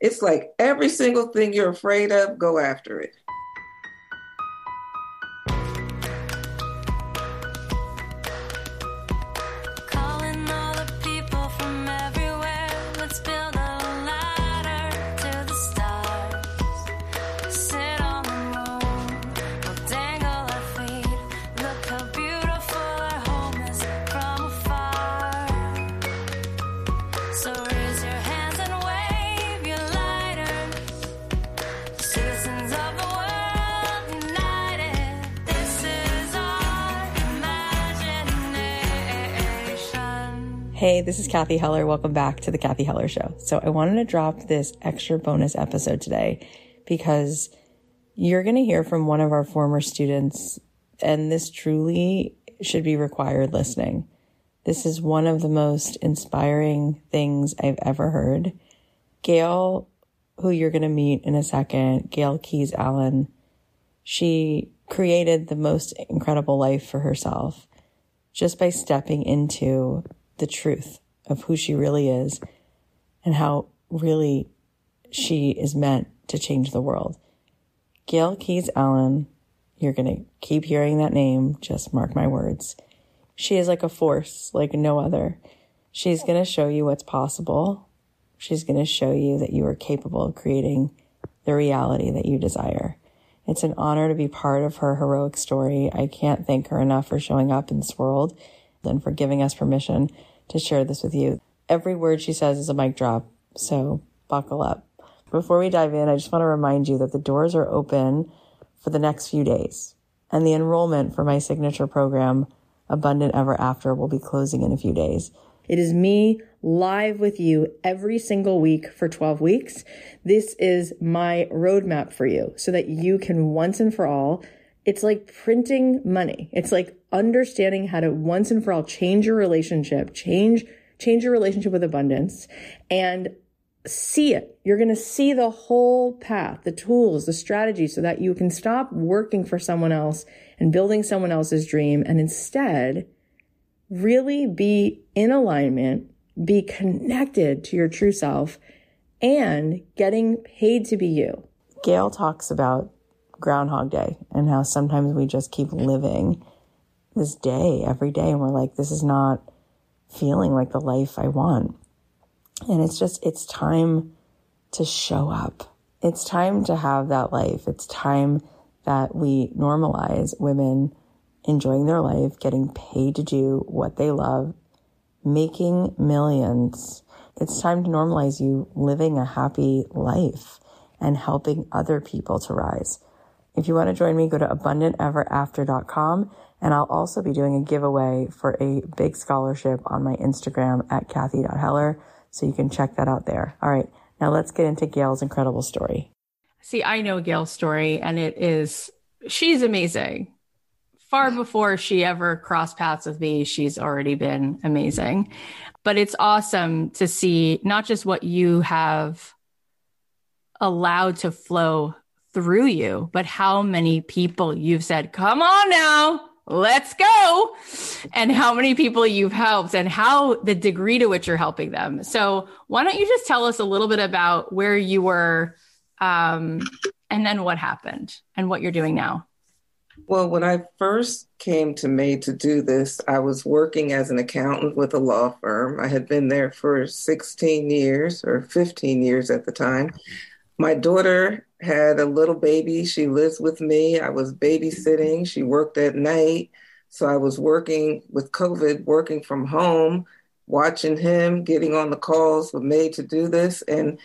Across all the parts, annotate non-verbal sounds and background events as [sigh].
It's like every single thing you're afraid of, go after it. Hey, this is Cathy Heller. Welcome back to the Cathy Heller Show. So I wanted to drop this extra bonus episode today because you're going to hear from one of our former students, and this truly should be required listening. This is one of the most inspiring things I've ever heard. Gail, who you're going to meet in a second, Gail Keyes Allen, she created the most incredible life for herself just by stepping into the truth of who she really is and how really she is meant to change the world. Gail Keyes Allen, you're going to keep hearing that name, just mark my words. She is like a force like no other. She's going to show you what's possible. She's going to show you that you are capable of creating the reality that you desire. It's an honor to be part of her heroic story. I can't thank her enough for showing up in this world and for giving us permission to share this with you. Every word she says is a mic drop, so buckle up. Before we dive in, I just want to remind you that the doors are open for the next few days, and the enrollment for my signature program, Abundant Ever After, will be closing in a few days. It is me live with you every single week for 12 weeks. This is my roadmap for you so that you can once and for all it's like printing money. It's like understanding how to once and for all change your relationship, change, change your relationship with abundance and see it. You're going to see the whole path, the tools, the strategy so that you can stop working for someone else and building someone else's dream and instead really be in alignment, be connected to your true self and getting paid to be you. Gail talks about Groundhog Day and how sometimes we just keep living this day every day and we're like, this is not feeling like the life I want. And it's just, it's time to show up. It's time to have that life. It's time that we normalize women enjoying their life, getting paid to do what they love, making millions. It's time to normalize you living a happy life and helping other people to rise. If you want to join me, go to abundanteverafter.com and I'll also be doing a giveaway for a big scholarship on my Instagram at Cathy.Heller. So you can check that out there. All right. Now let's get into Gail's incredible story. See, I know Gail's story and it is, she's amazing. Far before she ever crossed paths with me, she's already been amazing. But it's awesome to see not just what you have allowed to flow through you, but how many people you've said, come on now, let's go. And how many people you've helped and how the degree to which you're helping them. So why don't you just tell us a little bit about where you were um, and then what happened and what you're doing now? Well, when I first came to Made to do this, I was working as an accountant with a law firm. I had been there for 16 years or 15 years at the time. My daughter had a little baby. She lives with me. I was babysitting. She worked at night. So I was working with COVID, working from home, watching him, getting on the calls with Made to do this. And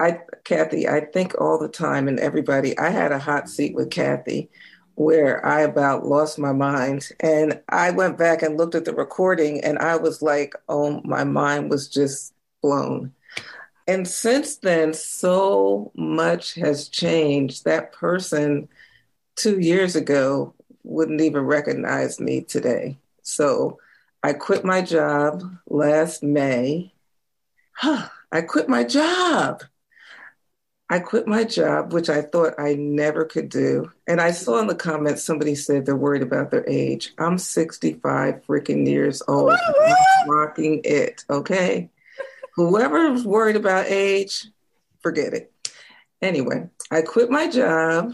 I, Cathy, I think all the time, and everybody, I had a hot seat with Cathy where I about lost my mind. And I went back and looked at the recording and I was like, oh, my mind was just blown. And since then, so much has changed. That person two years ago wouldn't even recognize me today. So I quit my job last May. Huh, I quit my job. I quit my job, which I thought I never could do. And I saw in the comments somebody said they're worried about their age. I'm 65 freaking years old. I'm rocking it. Okay whoever's worried about age, forget it. Anyway, I quit my job.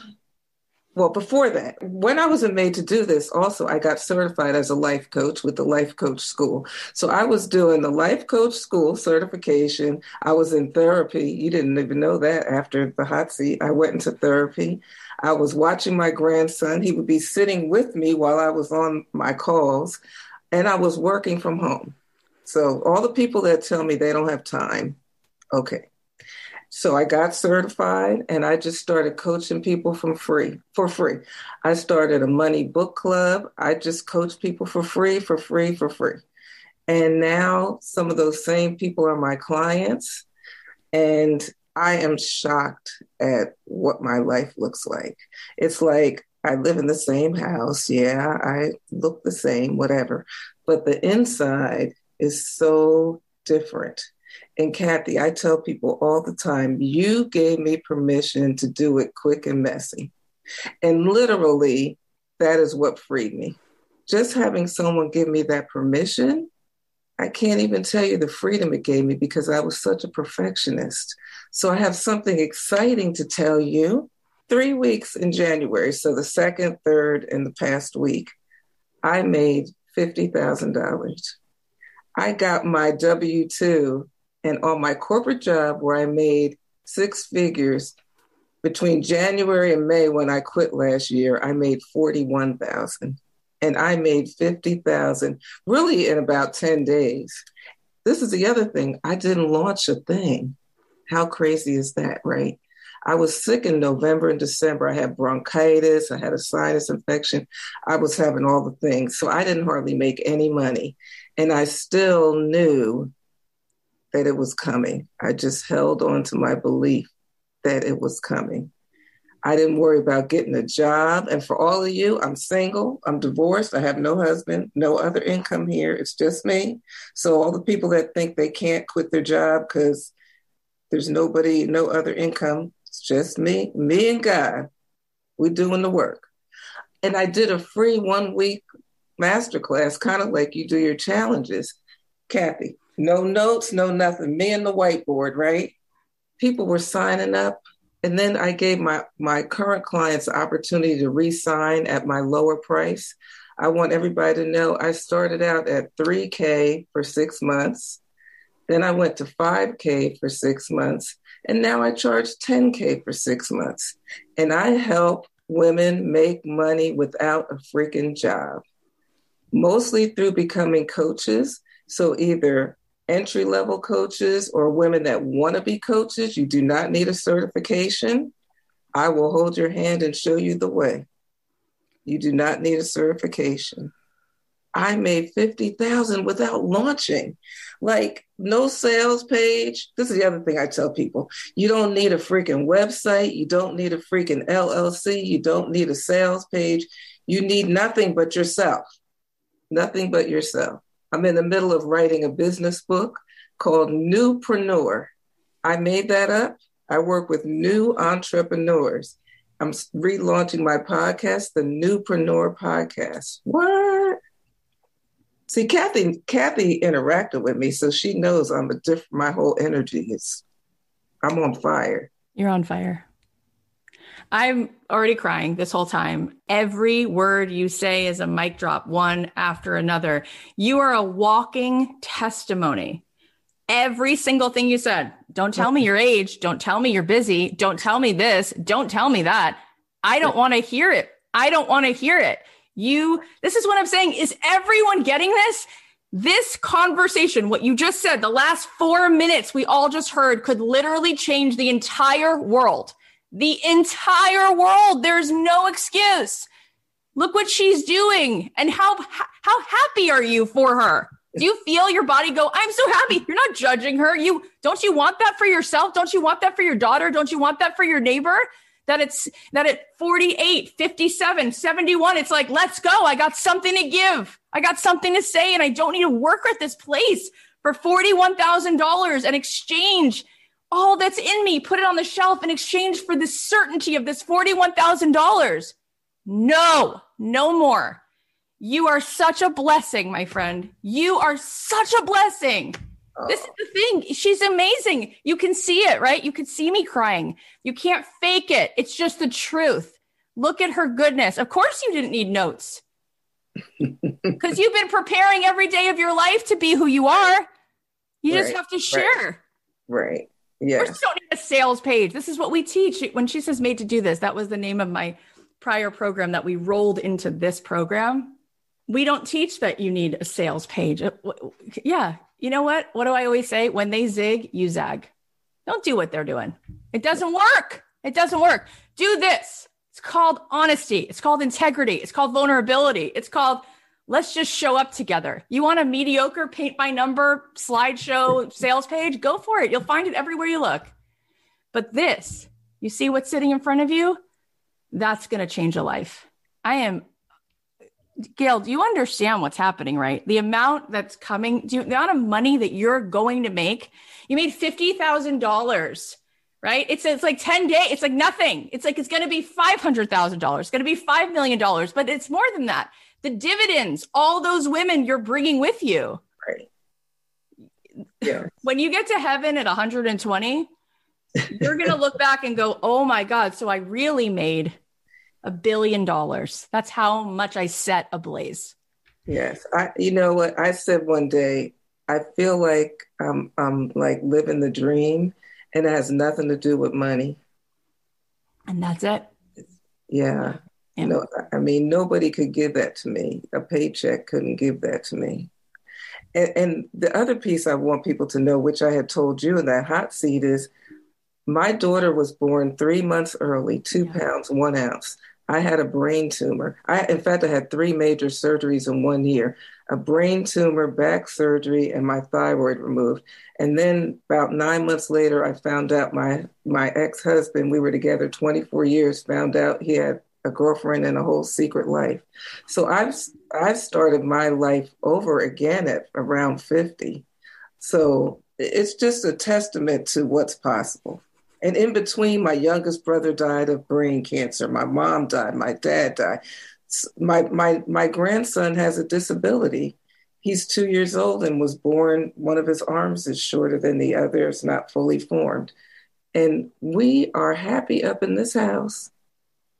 Well, before that, when I wasn't made to do this, also I got certified as a life coach with the Life Coach School. So I was doing the Life Coach School certification. I was in therapy. You didn't even know that after the hot seat. I went into therapy. I was watching my grandson. He would be sitting with me while I was on my calls, and I was working from home. So all the people that tell me they don't have time, okay. So I got certified and I just started coaching people from free for free. I started a money book club. I just coach people for free, for free, for free. And now some of those same people are my clients. And I am shocked at what my life looks like. It's like I live in the same house. Yeah, I look the same, whatever. But the inside is so different. And Cathy, I tell people all the time, you gave me permission to do it quick and messy. And literally, that is what freed me. Just having someone give me that permission, I can't even tell you the freedom it gave me because I was such a perfectionist. So I have something exciting to tell you. Three weeks in January, so the second, third, and the past week, I made $50,000. I got my W 2 and on my corporate job where I made six figures between January and May when I quit last year, I made 41,000 and I made 50,000 really in about 10 days. This is the other thing. I didn't launch a thing. How crazy is that, right? I was sick in November and December. I had bronchitis, I had a sinus infection. I was having all the things. So I didn't hardly make any money. And I still knew that it was coming. I just held on to my belief that it was coming. I didn't worry about getting a job. And for all of you, I'm single, I'm divorced, I have no husband, no other income here. It's just me. So, all the people that think they can't quit their job because there's nobody, no other income, it's just me, me and God. We're doing the work. And I did a free one week masterclass, kind of like you do your challenges. Cathy. no notes, no nothing. Me and the whiteboard, right? people were signing up. And then I gave my, my current clients opportunity to re sign at my lower price. I want everybody to know I started out at 3K for six months. Then I went to 5K for six months. And now I charge 10K for six months. And I help women make money without a freaking job, mostly through becoming coaches. So either entry level coaches or women that want to be coaches, you do not need a certification. I will hold your hand and show you the way. You do not need a certification. I made 50,000 without launching. Like no sales page. This is the other thing I tell people. You don't need a freaking website, you don't need a freaking LLC, you don't need a sales page. You need nothing but yourself. Nothing but yourself. I'm in the middle of writing a business book called Newpreneur. I made that up. I work with new entrepreneurs. I'm relaunching my podcast, the Newpreneur Podcast. What? See, Cathy, Cathy interacted with me, so she knows I'm a different. My whole energy is, I'm on fire. You're on fire. I'm already crying this whole time. Every word you say is a mic drop, one after another. You are a walking testimony. Every single thing you said. Don't tell me your age. Don't tell me you're busy. Don't tell me this. Don't tell me that. I don't want to hear it. I don't want to hear it. You, this is what I'm saying. Is everyone getting this? This conversation, what you just said, the last four minutes we all just heard could literally change the entire world. The entire world. There's no excuse. Look what she's doing. And how, how happy are you for her? Do you feel your body go, I'm so happy? You're not judging her. You don't you want that for yourself? Don't you want that for your daughter? Don't you want that for your neighbor? That it's that at 48 57 71 it's like let's go. I got something to give. I got something to say and i don't need to work at this place for $41000 and exchange all that's in me put it on the shelf in exchange for the certainty of this $41000 no no more. You are such a blessing my friend. You are such a blessing this is the thing. She's amazing. You can see it, right? You can see me crying. You can't fake it. It's just the truth. Look at her goodness. Of course, you didn't need notes [laughs] because you've been preparing every day of your life to be who you are. You right, just have to share. Right. right. Yeah. We don't need a sales page. This is what we teach. When she says made to do this, that was the name of my prior program that we rolled into this program. We don't teach that you need a sales page. Yeah, you know what? What do I always say? When they zig, you zag. Don't do what they're doing. It doesn't work. It doesn't work. Do this. It's called honesty. It's called integrity. It's called vulnerability. It's called let's just show up together. You want a mediocre paint by number slideshow sales page? Go for it. You'll find it everywhere you look. But this, you see what's sitting in front of you? That's going to change a life. I am Gail, do you understand what's happening, right? The amount that's coming, do you, the amount of money that you're going to make, you made $50,000, right? It's, it's like 10 days. It's like nothing. It's like, it's going to be $500,000. It's going to be $5 million, but it's more than that. The dividends, all those women you're bringing with you. Right. Yeah. [laughs] When you get to heaven at 120, you're going to look back and go, oh my God. So I really made a billion dollars. That's how much I set ablaze. Yes. I you know what I said one day, I feel like I'm I'm like living the dream and it has nothing to do with money. And that's it. Yeah. yeah. You know, I mean nobody could give that to me. A paycheck couldn't give that to me. And, and the other piece I want people to know, which I had told you in that hot seat, is my daughter was born three months early, two yeah. pounds, one ounce. I had a brain tumor. I, in fact, I had three major surgeries in one year a brain tumor, back surgery, and my thyroid removed. And then about nine months later, I found out my, my ex husband, we were together 24 years, found out he had a girlfriend and a whole secret life. So I've, I've started my life over again at around 50. So it's just a testament to what's possible. And in between, my youngest brother died of brain cancer. My mom died. My dad died. My, my, my grandson has a disability. He's two years old and was born, one of his arms is shorter than the other, it's not fully formed. And we are happy up in this house,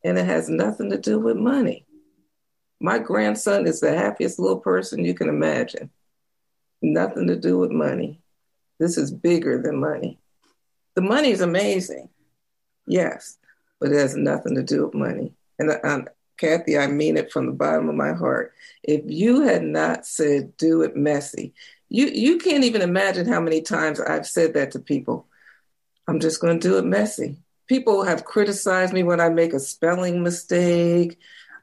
and it has nothing to do with money. My grandson is the happiest little person you can imagine. Nothing to do with money. This is bigger than money. The money is amazing, yes, but it has nothing to do with money. And I, Cathy, I mean it from the bottom of my heart. If you had not said do it messy, you you can't even imagine how many times I've said that to people. I'm just going to do it messy. People have criticized me when I make a spelling mistake.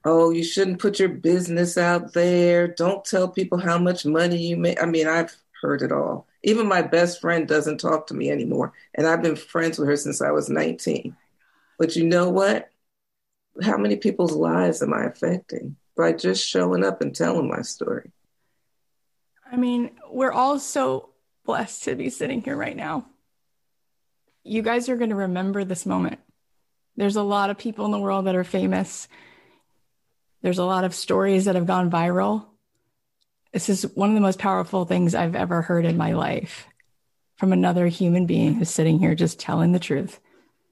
Oh, you shouldn't put your business out there. Don't tell people how much money you make. I mean, I've heard it all. Even my best friend doesn't talk to me anymore. And I've been friends with her since I was 19. But you know what? How many people's lives am I affecting by just showing up and telling my story? I mean, we're all so blessed to be sitting here right now. You guys are going to remember this moment. There's a lot of people in the world that are famous. There's a lot of stories that have gone viral. This is one of the most powerful things I've ever heard in my life from another human being who's sitting here just telling the truth.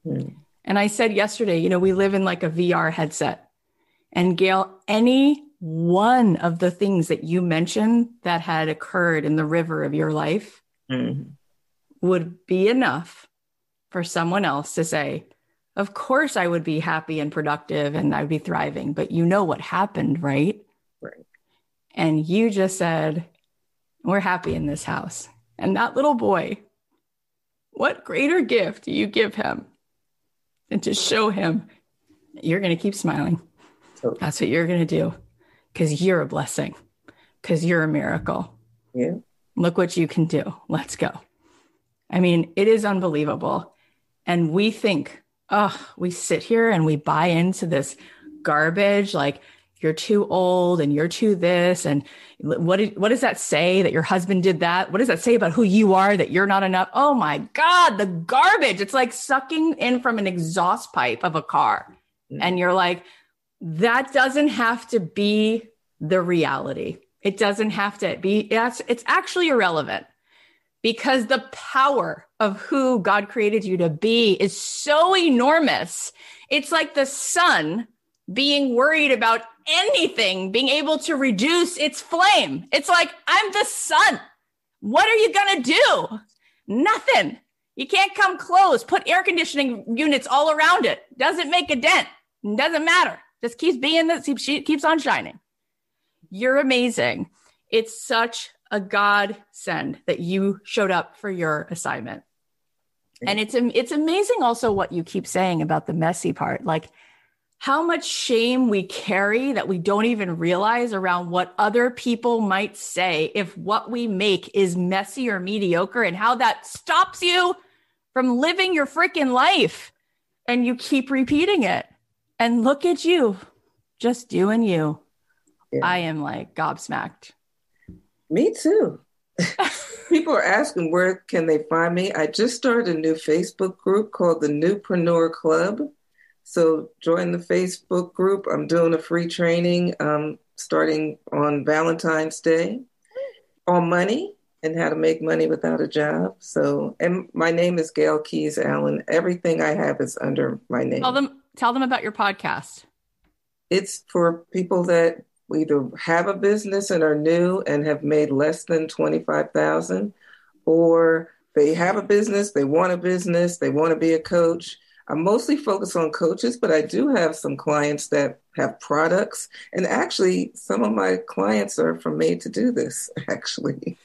Mm. And I said yesterday, you know, we live in like a VR headset. And Gail, any one of the things that you mentioned that had occurred in the river of your life mm-hmm. would be enough for someone else to say, Of course, I would be happy and productive and I'd be thriving, but you know what happened? Right. And you just said, We're happy in this house. And that little boy, what greater gift do you give him than to show him you're going to keep smiling? That's what you're going to do because you're a blessing, because you're a miracle. Yeah. Look what you can do. Let's go. I mean, it is unbelievable. And we think, oh, we sit here and we buy into this garbage like you're too old and you're too this and what did, what does that say that your husband did that what does that say about who you are that you're not enough oh my god the garbage it's like sucking in from an exhaust pipe of a car mm-hmm. and you're like that doesn't have to be the reality. It doesn't have to be, it's, it's actually irrelevant because the power of who God created you to be is so enormous. It's like the sun being worried about anything being able to reduce its flame. It's like, I'm the sun. What are you going to do? Nothing. You can't come close. Put air conditioning units all around it. Doesn't make a dent. Doesn't matter. Just keeps being that keeps on shining. You're amazing. It's such a God send that you showed up for your assignment. And it's it's amazing also what you keep saying about the messy part. Like how much shame we carry that we don't even realize around what other people might say if what we make is messy or mediocre and how that stops you from living your freaking life and you keep repeating it. And look at you, just doing you. Yeah. I am like gobsmacked. Me too. [laughs] People are asking where can they find me. I just started a new Facebook group called the Newpreneur Club. So join the Facebook group. I'm doing a free training um, starting on Valentine's Day on money and how to make money without a job. So, and my name is Gail Keyes Allen. Everything I have is under my name. Tell them, tell them about your podcast. It's for people that either have a business and are new and have made less than 25,000 or they have a business, they want a business, they want to be a coach. I'm mostly focused on coaches, but I do have some clients that have products. And actually, some of my clients are from Made to Do This, [laughs] actually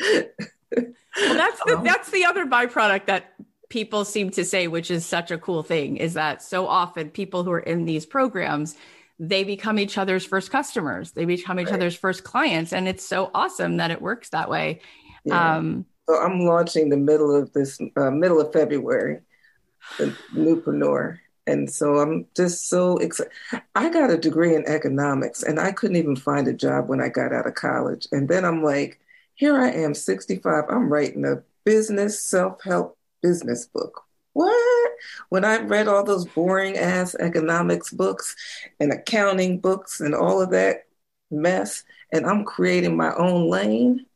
well, that's the, um, that's the other byproduct that people seem to say, which is such a cool thing, is that so often people who are in these programs they become each other's first customers they become each right. other's first clients and it's so awesome that it works that way yeah. um, so i'm launching the middle of this uh, middle of february the newpreneur and so i'm just so excited i got a degree in economics and i couldn't even find a job when i got out of college and then i'm like here I am, 65. I'm writing a business self help business book. What? When I read all those boring ass economics books and accounting books and all of that mess, and I'm creating my own lane.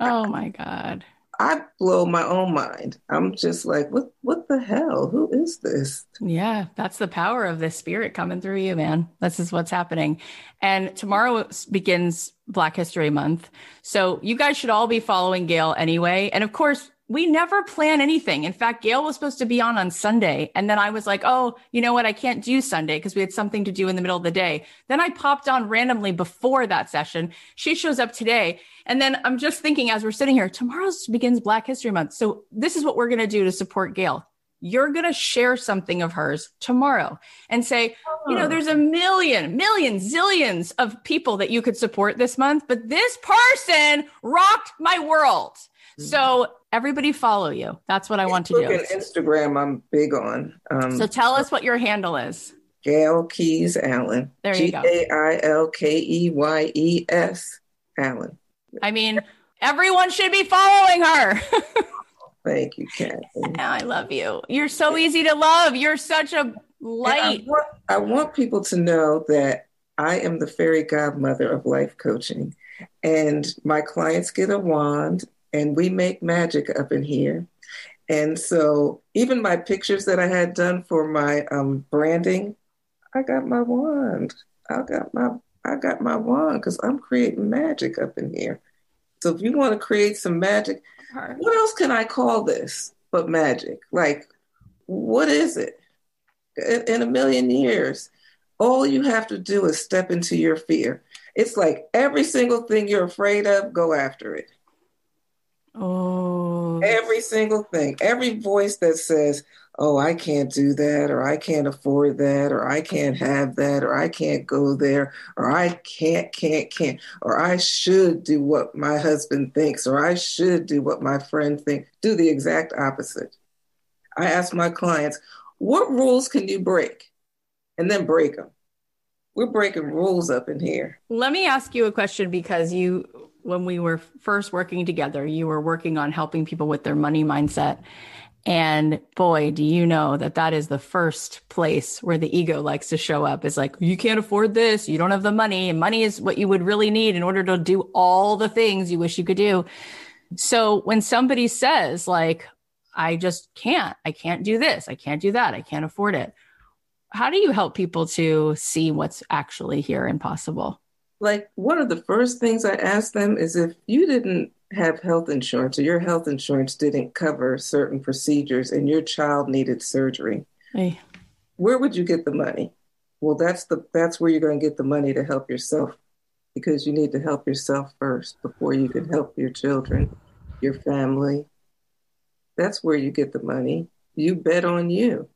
Oh my God. I blow my own mind. I'm just like, what what the hell? Who is this? Yeah, that's the power of this spirit coming through you, man. This is what's happening. And tomorrow begins Black History Month. So you guys should all be following Gail anyway. And of course, we never plan anything. In fact, Gail was supposed to be on on Sunday. And then I was like, oh, you know what? I can't do Sunday because we had something to do in the middle of the day. Then I popped on randomly before that session. She shows up today. And then I'm just thinking as we're sitting here, tomorrow begins Black History Month. So this is what we're going to do to support Gail. You're going to share something of hers tomorrow and say, you know, oh. there's a million, million, zillions of people that you could support this month, but this person rocked my world. So mm. Everybody follow you. That's what I want to do. Instagram, I'm big on. Um, so tell us what your handle is. Gail Keyes Allen. There you go. G A I L K E Y E S Allen. I mean, everyone should be following her. [laughs] Thank you, Cathy. I love you. You're so easy to love. You're such a light. I want, I want people to know that I am the fairy godmother of life coaching. And my clients get a wand and we make magic up in here. And so even my pictures that I had done for my um, branding, I got my wand. I got my I got my wand because I'm creating magic up in here. So if you want to create some magic, what else can I call this but magic? Like, what is it? In, in a million years, all you have to do is step into your fear. It's like every single thing you're afraid of, go after it. Oh. Every single thing, every voice that says, oh, I can't do that, or I can't afford that, or I can't have that, or I can't go there, or I can't, can't, can't, or I should do what my husband thinks, or I should do what my friend thinks. Do the exact opposite. I ask my clients, what rules can you break? And then break them. We're breaking rules up in here. Let me ask you a question because you when we were first working together, you were working on helping people with their money mindset. And boy, do you know that that is the first place where the ego likes to show up is like, you can't afford this. You don't have the money and money is what you would really need in order to do all the things you wish you could do. So when somebody says like, I just can't, I can't do this. I can't do that. I can't afford it. How do you help people to see what's actually here and possible? Like one of the first things I asked them is if you didn't have health insurance or your health insurance didn't cover certain procedures and your child needed surgery, hey. where would you get the money? Well, that's the that's where you're going to get the money to help yourself because you need to help yourself first before you can help your children, your family. That's where you get the money. You bet on you.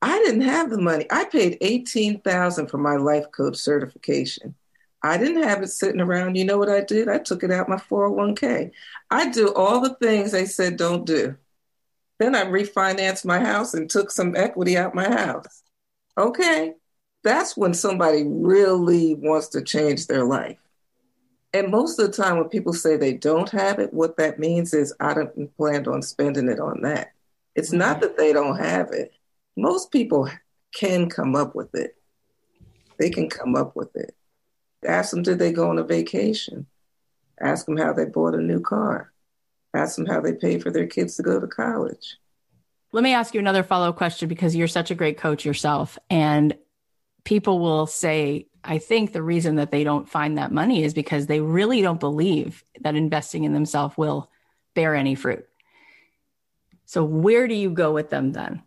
I didn't have the money. I paid 18,000 for my life coach certification. I didn't have it sitting around. You know what I did? I took it out my 401k. I do all the things they said don't do. Then I refinanced my house and took some equity out my house. Okay. That's when somebody really wants to change their life. And most of the time, when people say they don't have it, what that means is I don't plan on spending it on that. It's mm-hmm. not that they don't have it. Most people can come up with it. They can come up with it. Ask them, did they go on a vacation? Ask them how they bought a new car. Ask them how they paid for their kids to go to college. Let me ask you another follow up question because you're such a great coach yourself. And people will say, I think the reason that they don't find that money is because they really don't believe that investing in themselves will bear any fruit. So, where do you go with them then?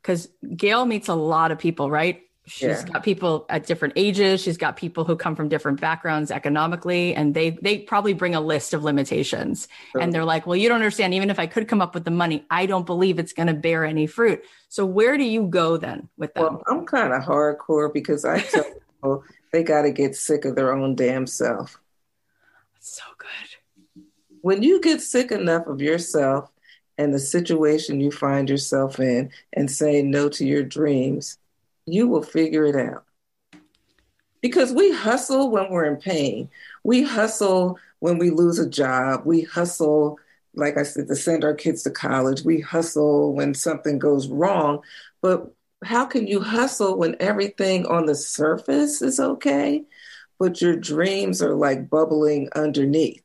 Because Gail meets a lot of people, right? She's yeah. got people at different ages. She's got people who come from different backgrounds economically, and they they probably bring a list of limitations. Sure. And they're like, "Well, you don't understand. Even if I could come up with the money, I don't believe it's going to bear any fruit." So where do you go then with them? Well, I'm kind of hardcore because I tell [laughs] people they got to get sick of their own damn self. That's so good. When you get sick enough of yourself and the situation you find yourself in, and say no to your dreams you will figure it out. Because we hustle when we're in pain. We hustle when we lose a job. We hustle, like I said, to send our kids to college. We hustle when something goes wrong. But how can you hustle when everything on the surface is okay, but your dreams are like bubbling underneath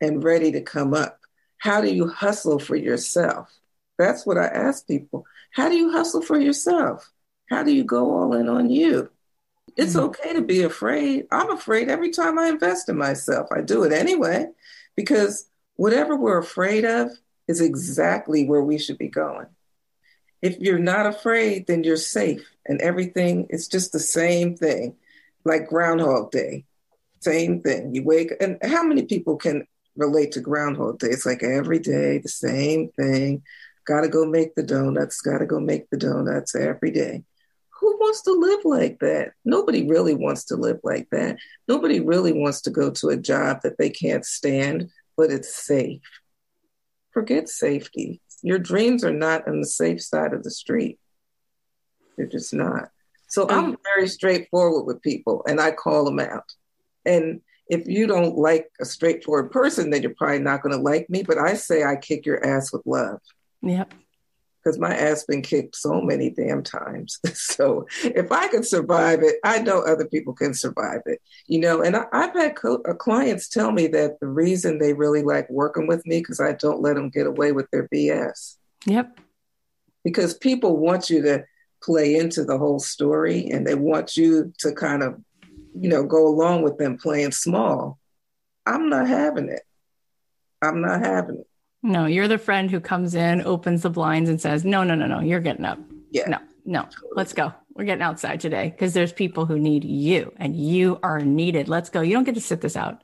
and ready to come up? how do you hustle for yourself? That's what I ask people. How do you hustle for yourself? How do you go all in on you? It's mm-hmm. okay to be afraid. I'm afraid every time I invest in myself. I do it anyway because whatever we're afraid of is exactly where we should be going. If you're not afraid, then you're safe and everything is just the same thing, like Groundhog Day. Same thing. You wake, and how many people can relate to Groundhog Day? It's like every day, the same thing. Got to go make the donuts, got to go make the donuts every day. Wants to live like that? Nobody really wants to live like that. Nobody really wants to go to a job that they can't stand, but it's safe. Forget safety. Your dreams are not on the safe side of the street. They're just not. So I'm very straightforward with people and I call them out. And if you don't like a straightforward person, then you're probably not going to like me. But I say I kick your ass with love. Yep. Because my ass been kicked so many damn times. [laughs] so if I can survive it, I know other people can survive it. You know, and I, have had co- uh, clients tell me that the reason they really like working with me because I don't let them get away with their BS. Yep. Because people want you to play into the whole story and they want you to kind of, you know, go along with them playing small. I'm not having it. I'm not having it. No, you're the friend who comes in, opens the blinds, and says, No, no, no, no, you're getting up. Yeah. No, no, let's go. We're getting outside today because there's people who need you and you are needed. Let's go. You don't get to sit this out.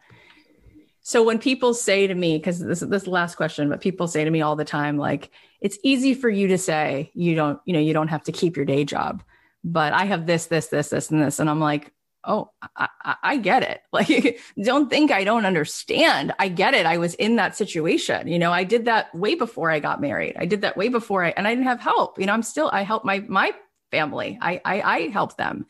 So when people say to me, because this, this is the last question, but people say to me all the time, like, it's easy for you to say you don't, you know, you don't have to keep your day job, but I have this, this, this, this, and this. And I'm like, oh, I, I, get it. [laughs] Like, don't think I don't understand. I get it. I was in that situation. You know, I did that way before I got married. I did that way before I, and I didn't have help. You know, I'm still, I help my, my family. I, I, I help them.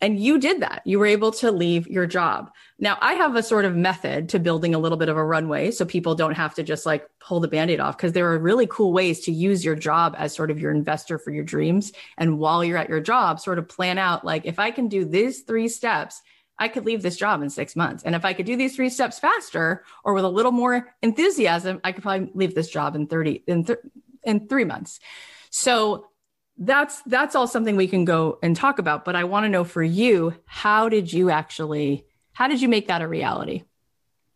And you did that. You were able to leave your job. Now, I have a sort of method to building a little bit of a runway so people don't have to just like pull the band aid off because there are really cool ways to use your job as sort of your investor for your dreams. And while you're at your job, sort of plan out like, if I can do these three steps, I could leave this job in six months. And if I could do these three steps faster or with a little more enthusiasm, I could probably leave this job in 30, in, th- in three months. So that's that's all something we can go and talk about but i want to know for you how did you actually how did you make that a reality?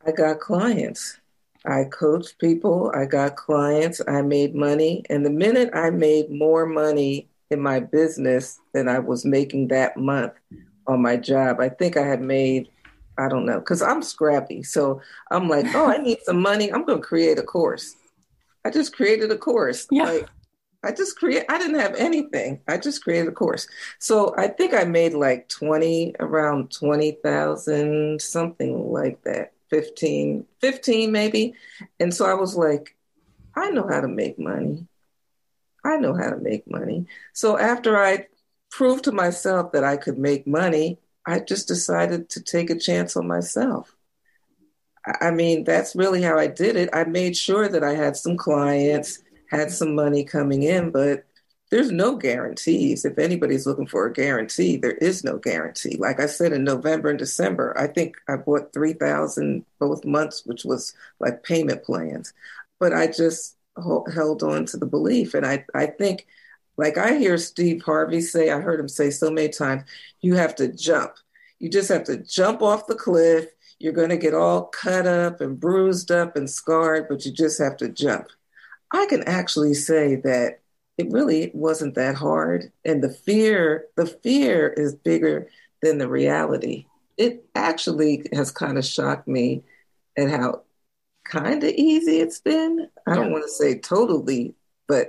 I got clients. I coached people. I got clients. I made money. And the minute i made more money in my business than i was making that month on my job i think i had made i don't know because i'm scrappy. So i'm like oh i need some money. I'm going to create a course. I just created a course. Yeah. like I just create I didn't have anything. I just created a course. So I think I made like 20 around 20,000 something like that. 15 15 maybe. And so I was like I know how to make money. I know how to make money. So after I proved to myself that I could make money, I just decided to take a chance on myself. I mean, that's really how I did it. I made sure that I had some clients had some money coming in, but there's no guarantees. If anybody's looking for a guarantee, there is no guarantee. Like I said, in November and December, I think I bought 3000 both months, which was like payment plans. But I just held on to the belief. And I, I think, like I hear Steve Harvey say, I heard him say so many times, you have to jump. You just have to jump off the cliff. You're going to get all cut up and bruised up and scarred, but you just have to jump. I can actually say that it really wasn't that hard. And the fear, the fear is bigger than the reality. It actually has kind of shocked me at how kind of easy it's been. I don't want to say totally, but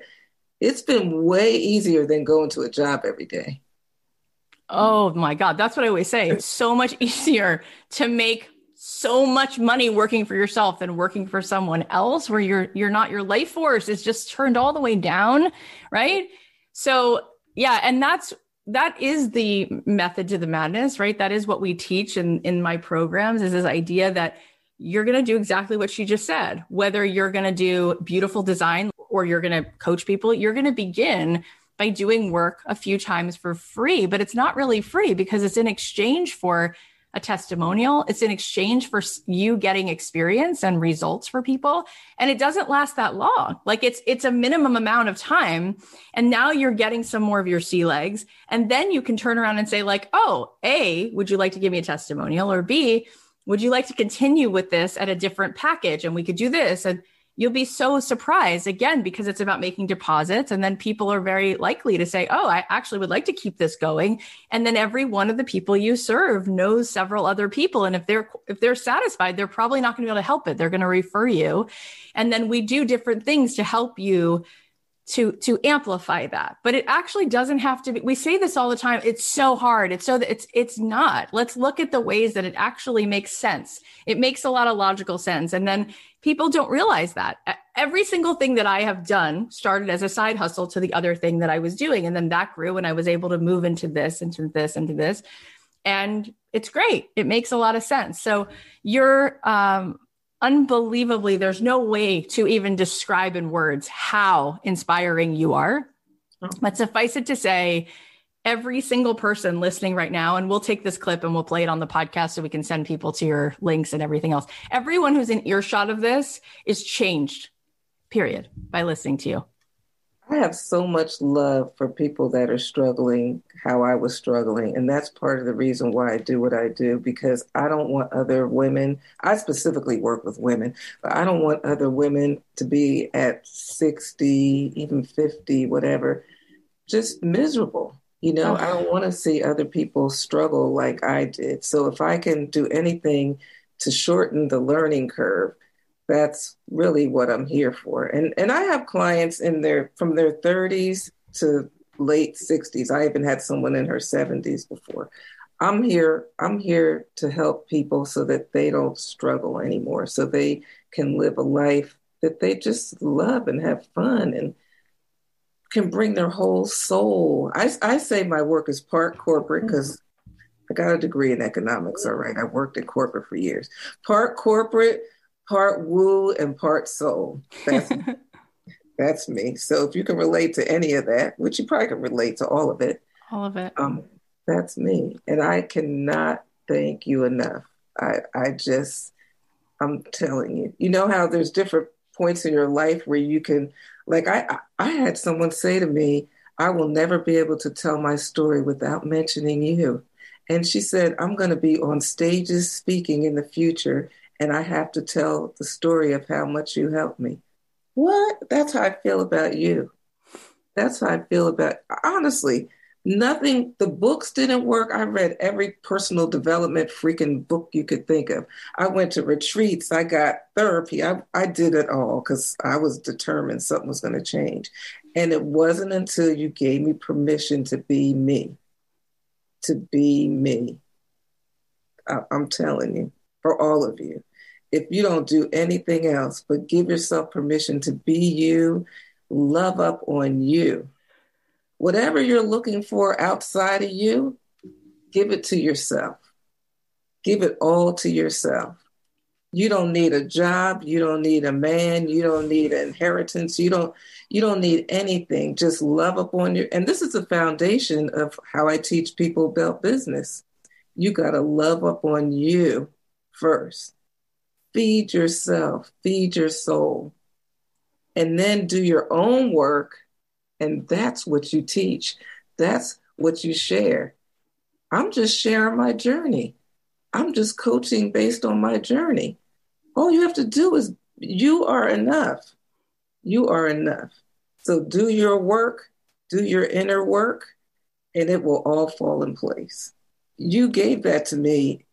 it's been way easier than going to a job every day. Oh my God. That's what I always say. It's so much [laughs] easier to make so much money working for yourself than working for someone else where you're you're not your life force is just turned all the way down right? So yeah and that's that is the method to the madness right? That is what we teach in in my programs is this idea that you're going to do exactly what she just said. Whether you're going to do beautiful design or you're going to coach people you're going to begin by doing work a few times for free but it's not really free because it's in exchange for a testimonial. It's in exchange for you getting experience and results for people. And it doesn't last that long. Like it's, it's a minimum amount of time. And now you're getting some more of your sea legs. And then you can turn around and say like, Oh, A, would you like to give me a testimonial? Or B, would you like to continue with this at a different package? And we could do this. And you'll be so surprised again because it's about making deposits and then people are very likely to say oh i actually would like to keep this going. And then every one of the people you serve knows several other people and if they're if they're satisfied they're probably not going to be able to help it. They're going to refer you. And then we do different things to help you to to amplify that. But it actually doesn't have to be we say this all the time it's so hard. It's so that it's it's not. Let's look at the ways that it actually makes sense. It makes a lot of logical sense. And then people don't realize that. Every single thing that i have done started as a side hustle to the other thing that i was doing. And then that grew and i was able to move into this into this into this. And it's great. It makes a lot of sense. So you're um unbelievably, there's no way to even describe in words how inspiring you are. Oh. But suffice it to say, every single person listening right now, and we'll take this clip and we'll play it on the podcast so we can send people to your links and everything else. Everyone who's in earshot of this is changed, period, by listening to you. I have so much love for people that are struggling how I was struggling. And that's part of the reason why I do what I do because I don't want other women, I specifically work with women, but I don't want other women to be at 60, even 50, whatever, just miserable. You know, I don't want to see other people struggle like I did. So if I can do anything to shorten the learning curve, that's really what I'm here for. And and I have clients in their from their 30s to late 60s. I even had someone in her 70s before. I'm here I'm here to help people so that they don't struggle anymore, so they can live a life that they just love and have fun and can bring their whole soul. I, I say my work is part corporate mm-hmm. because I got a degree in economics, all right. I worked in corporate for years. Part corporate, part woo and part soul. That's [laughs] that's me. So if you can relate to any of that, which you probably can relate to all of it, all of it. Um, that's me, and I cannot thank you enough. I I just I'm telling you. You know how there's different points in your life where you can, like I I had someone say to me, I will never be able to tell my story without mentioning you. And she said, I'm going to be on stages speaking in the future and I have to tell the story of how much you helped me. What? That's how I feel about you. That's how I feel about honestly, nothing the books didn't work. I read every personal development freaking book you could think of. I went to retreats, I got therapy. I I did it all cuz I was determined something was going to change. And it wasn't until you gave me permission to be me. To be me. I, I'm telling you for all of you. If you don't do anything else but give yourself permission to be you, love up on you. Whatever you're looking for outside of you, give it to yourself. Give it all to yourself. You don't need a job, you don't need a man, you don't need an inheritance, you don't you don't need anything. Just love up on you. And this is the foundation of how I teach people about business. You got to love up on you first. Feed yourself, feed your soul, and then do your own work. And that's what you teach. That's what you share. I'm just sharing my journey. I'm just coaching based on my journey. All you have to do is you are enough. You are enough. So do your work, do your inner work, and it will all fall in place. You gave that to me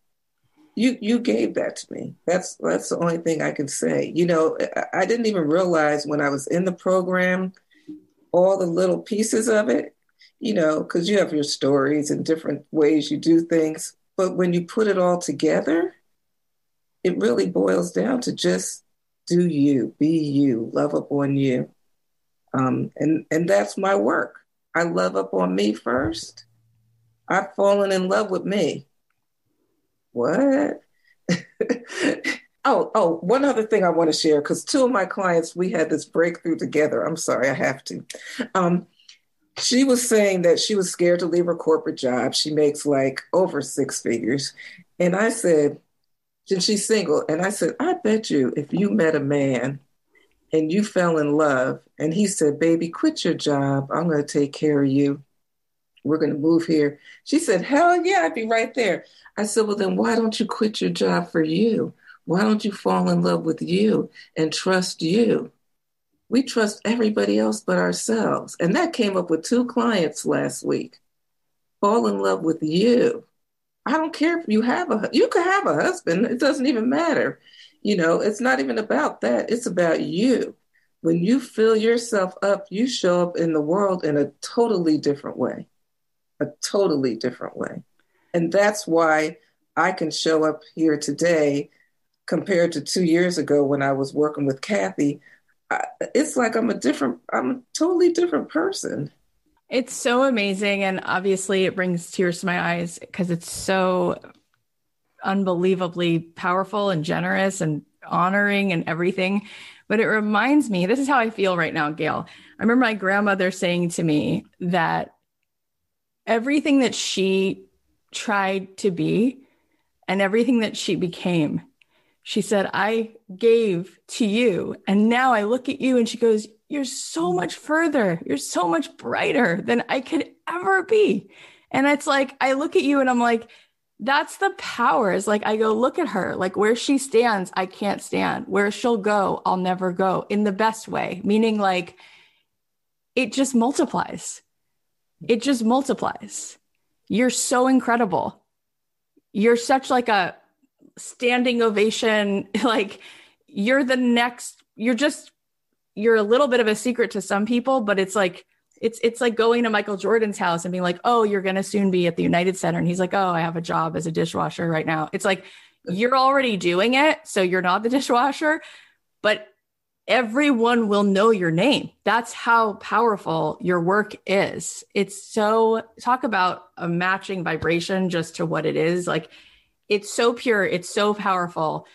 you you gave that to me. That's that's the only thing I can say. You know, I didn't even realize when I was in the program all the little pieces of it. You know, because you have your stories and different ways you do things, but when you put it all together, it really boils down to just do you, be you, love up on you, um, and and that's my work. I love up on me first. I've fallen in love with me what? [laughs] oh, oh, one other thing I want to share because two of my clients, we had this breakthrough together. I'm sorry, I have to. Um, she was saying that she was scared to leave her corporate job. She makes like over six figures. And I said, and she's single. And I said, I bet you if you met a man and you fell in love and he said, Baby, quit your job. I'm going to take care of you. We're going to move here. She said, Hell yeah, I'd be right there. I said, Well, then why don't you quit your job for you? Why don't you fall in love with you and trust you? We trust everybody else but ourselves. And that came up with two clients last week. Fall in love with you. I don't care if you have a you could have a husband. It doesn't even matter. You know, it's not even about that. It's about you. When you fill yourself up, you show up in the world in a totally different way. A totally different way. And that's why I can show up here today compared to two years ago when I was working with Cathy, it's like I'm a different, I'm a totally different person. It's so amazing. And obviously, it brings tears to my eyes because it's so unbelievably powerful and generous and honoring and everything. But it reminds me this is how I feel right now, Gail. I remember my grandmother saying to me that everything that she tried to be and everything that she became she said, I gave to you. And now I look at you and she goes, You're so mm. much further. You're so much brighter than I could ever be. And it's like, I look at you and I'm like, that's the power. Is like, I go, look at her, like where she stands, I can't stand. Where she'll go, I'll never go in the best way, meaning like it just multiplies. It just multiplies. You're so incredible. You're such like a, standing ovation. [laughs] Like you're the next, you're just, you're a little bit of a secret to some people, but it's like, it's it's like going to Michael Jordan's house and being like, "Oh, you're going to soon be at the United Center." And he's like, "Oh, I have a job as a dishwasher right now." It's like you're already doing it, so you're not the [laughs] dishwasher, but everyone will know your name. That's how powerful your work is. It's so talk about a matching vibration just to what it is. Like it's so pure, it's so powerful.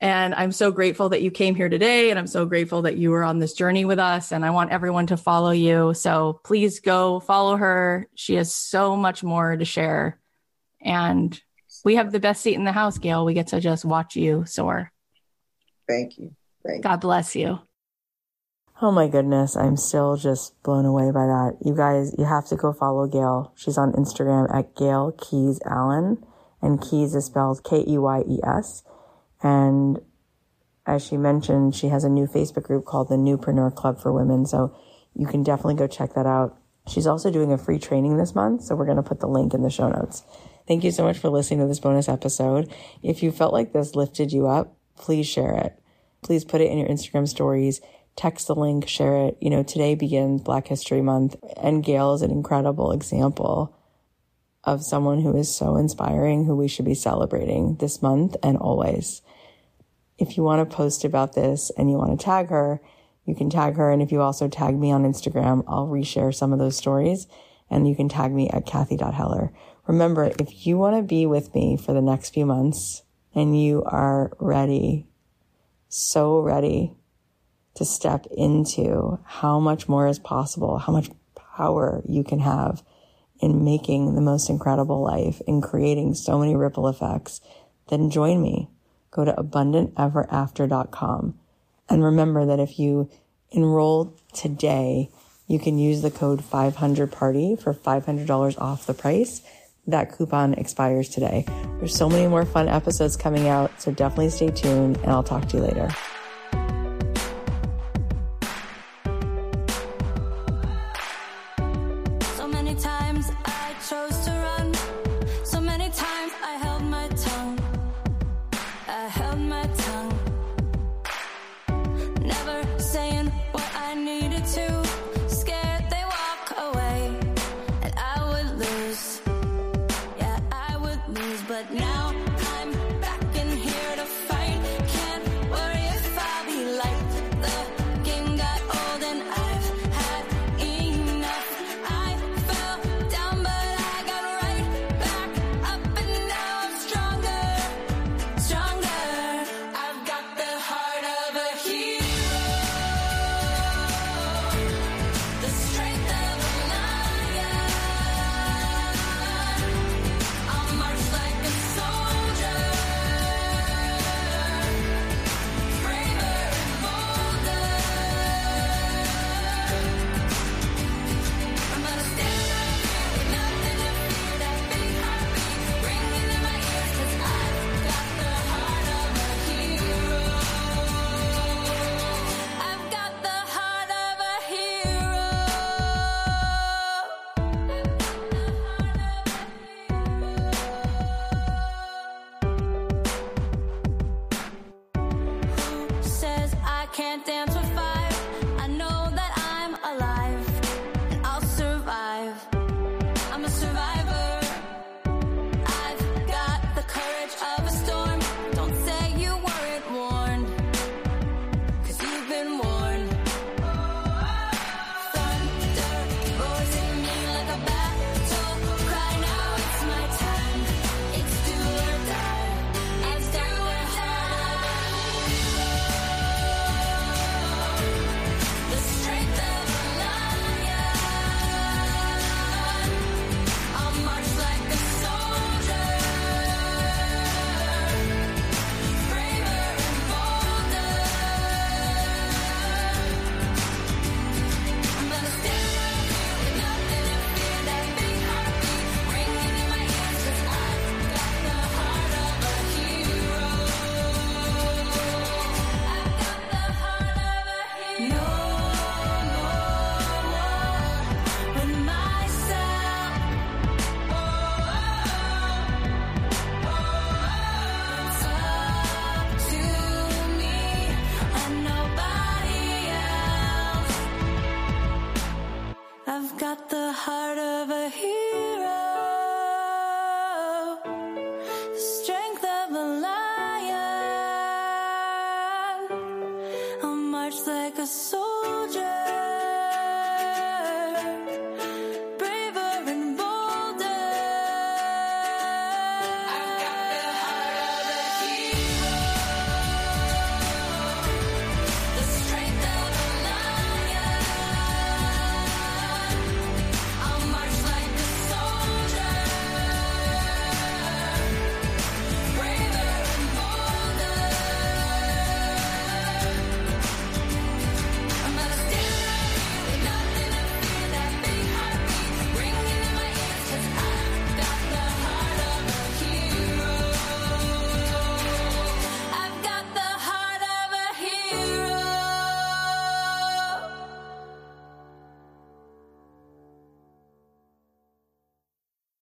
And I'm so grateful that you came here today. And I'm so grateful that you were on this journey with us. And I want everyone to follow you. So please go follow her. She has so much more to share. And we have the best seat in the house, Gail. We get to just watch you soar. Thank you. Thank God bless you. Oh my goodness, I'm still just blown away by that. You guys, you have to go follow Gail. She's on Instagram at Gail Keyes Allen and Keyes is spelled K-E-Y-E-S. And as she mentioned, she has a new Facebook group called the Newpreneur Club for Women. So you can definitely go check that out. She's also doing a free training this month. So we're going to put the link in the show notes. Thank you so much for listening to this bonus episode. If you felt like this lifted you up, please share it. Please put it in your Instagram stories. Text the link, share it. You know, today begins Black History Month and Gail is an incredible example of someone who is so inspiring, who we should be celebrating this month and always. If you want to post about this and you want to tag her, you can tag her. And if you also tag me on Instagram, I'll reshare some of those stories and you can tag me at Cathy.Heller. Remember, if you want to be with me for the next few months and you are ready, so ready to step into how much more is possible, how much power you can have in making the most incredible life and creating so many ripple effects, then join me. Go to abundanteverafter.com. And remember that if you enroll today, you can use the code 500party for $500 off the price. That coupon expires today. There's so many more fun episodes coming out, so definitely stay tuned and I'll talk to you later.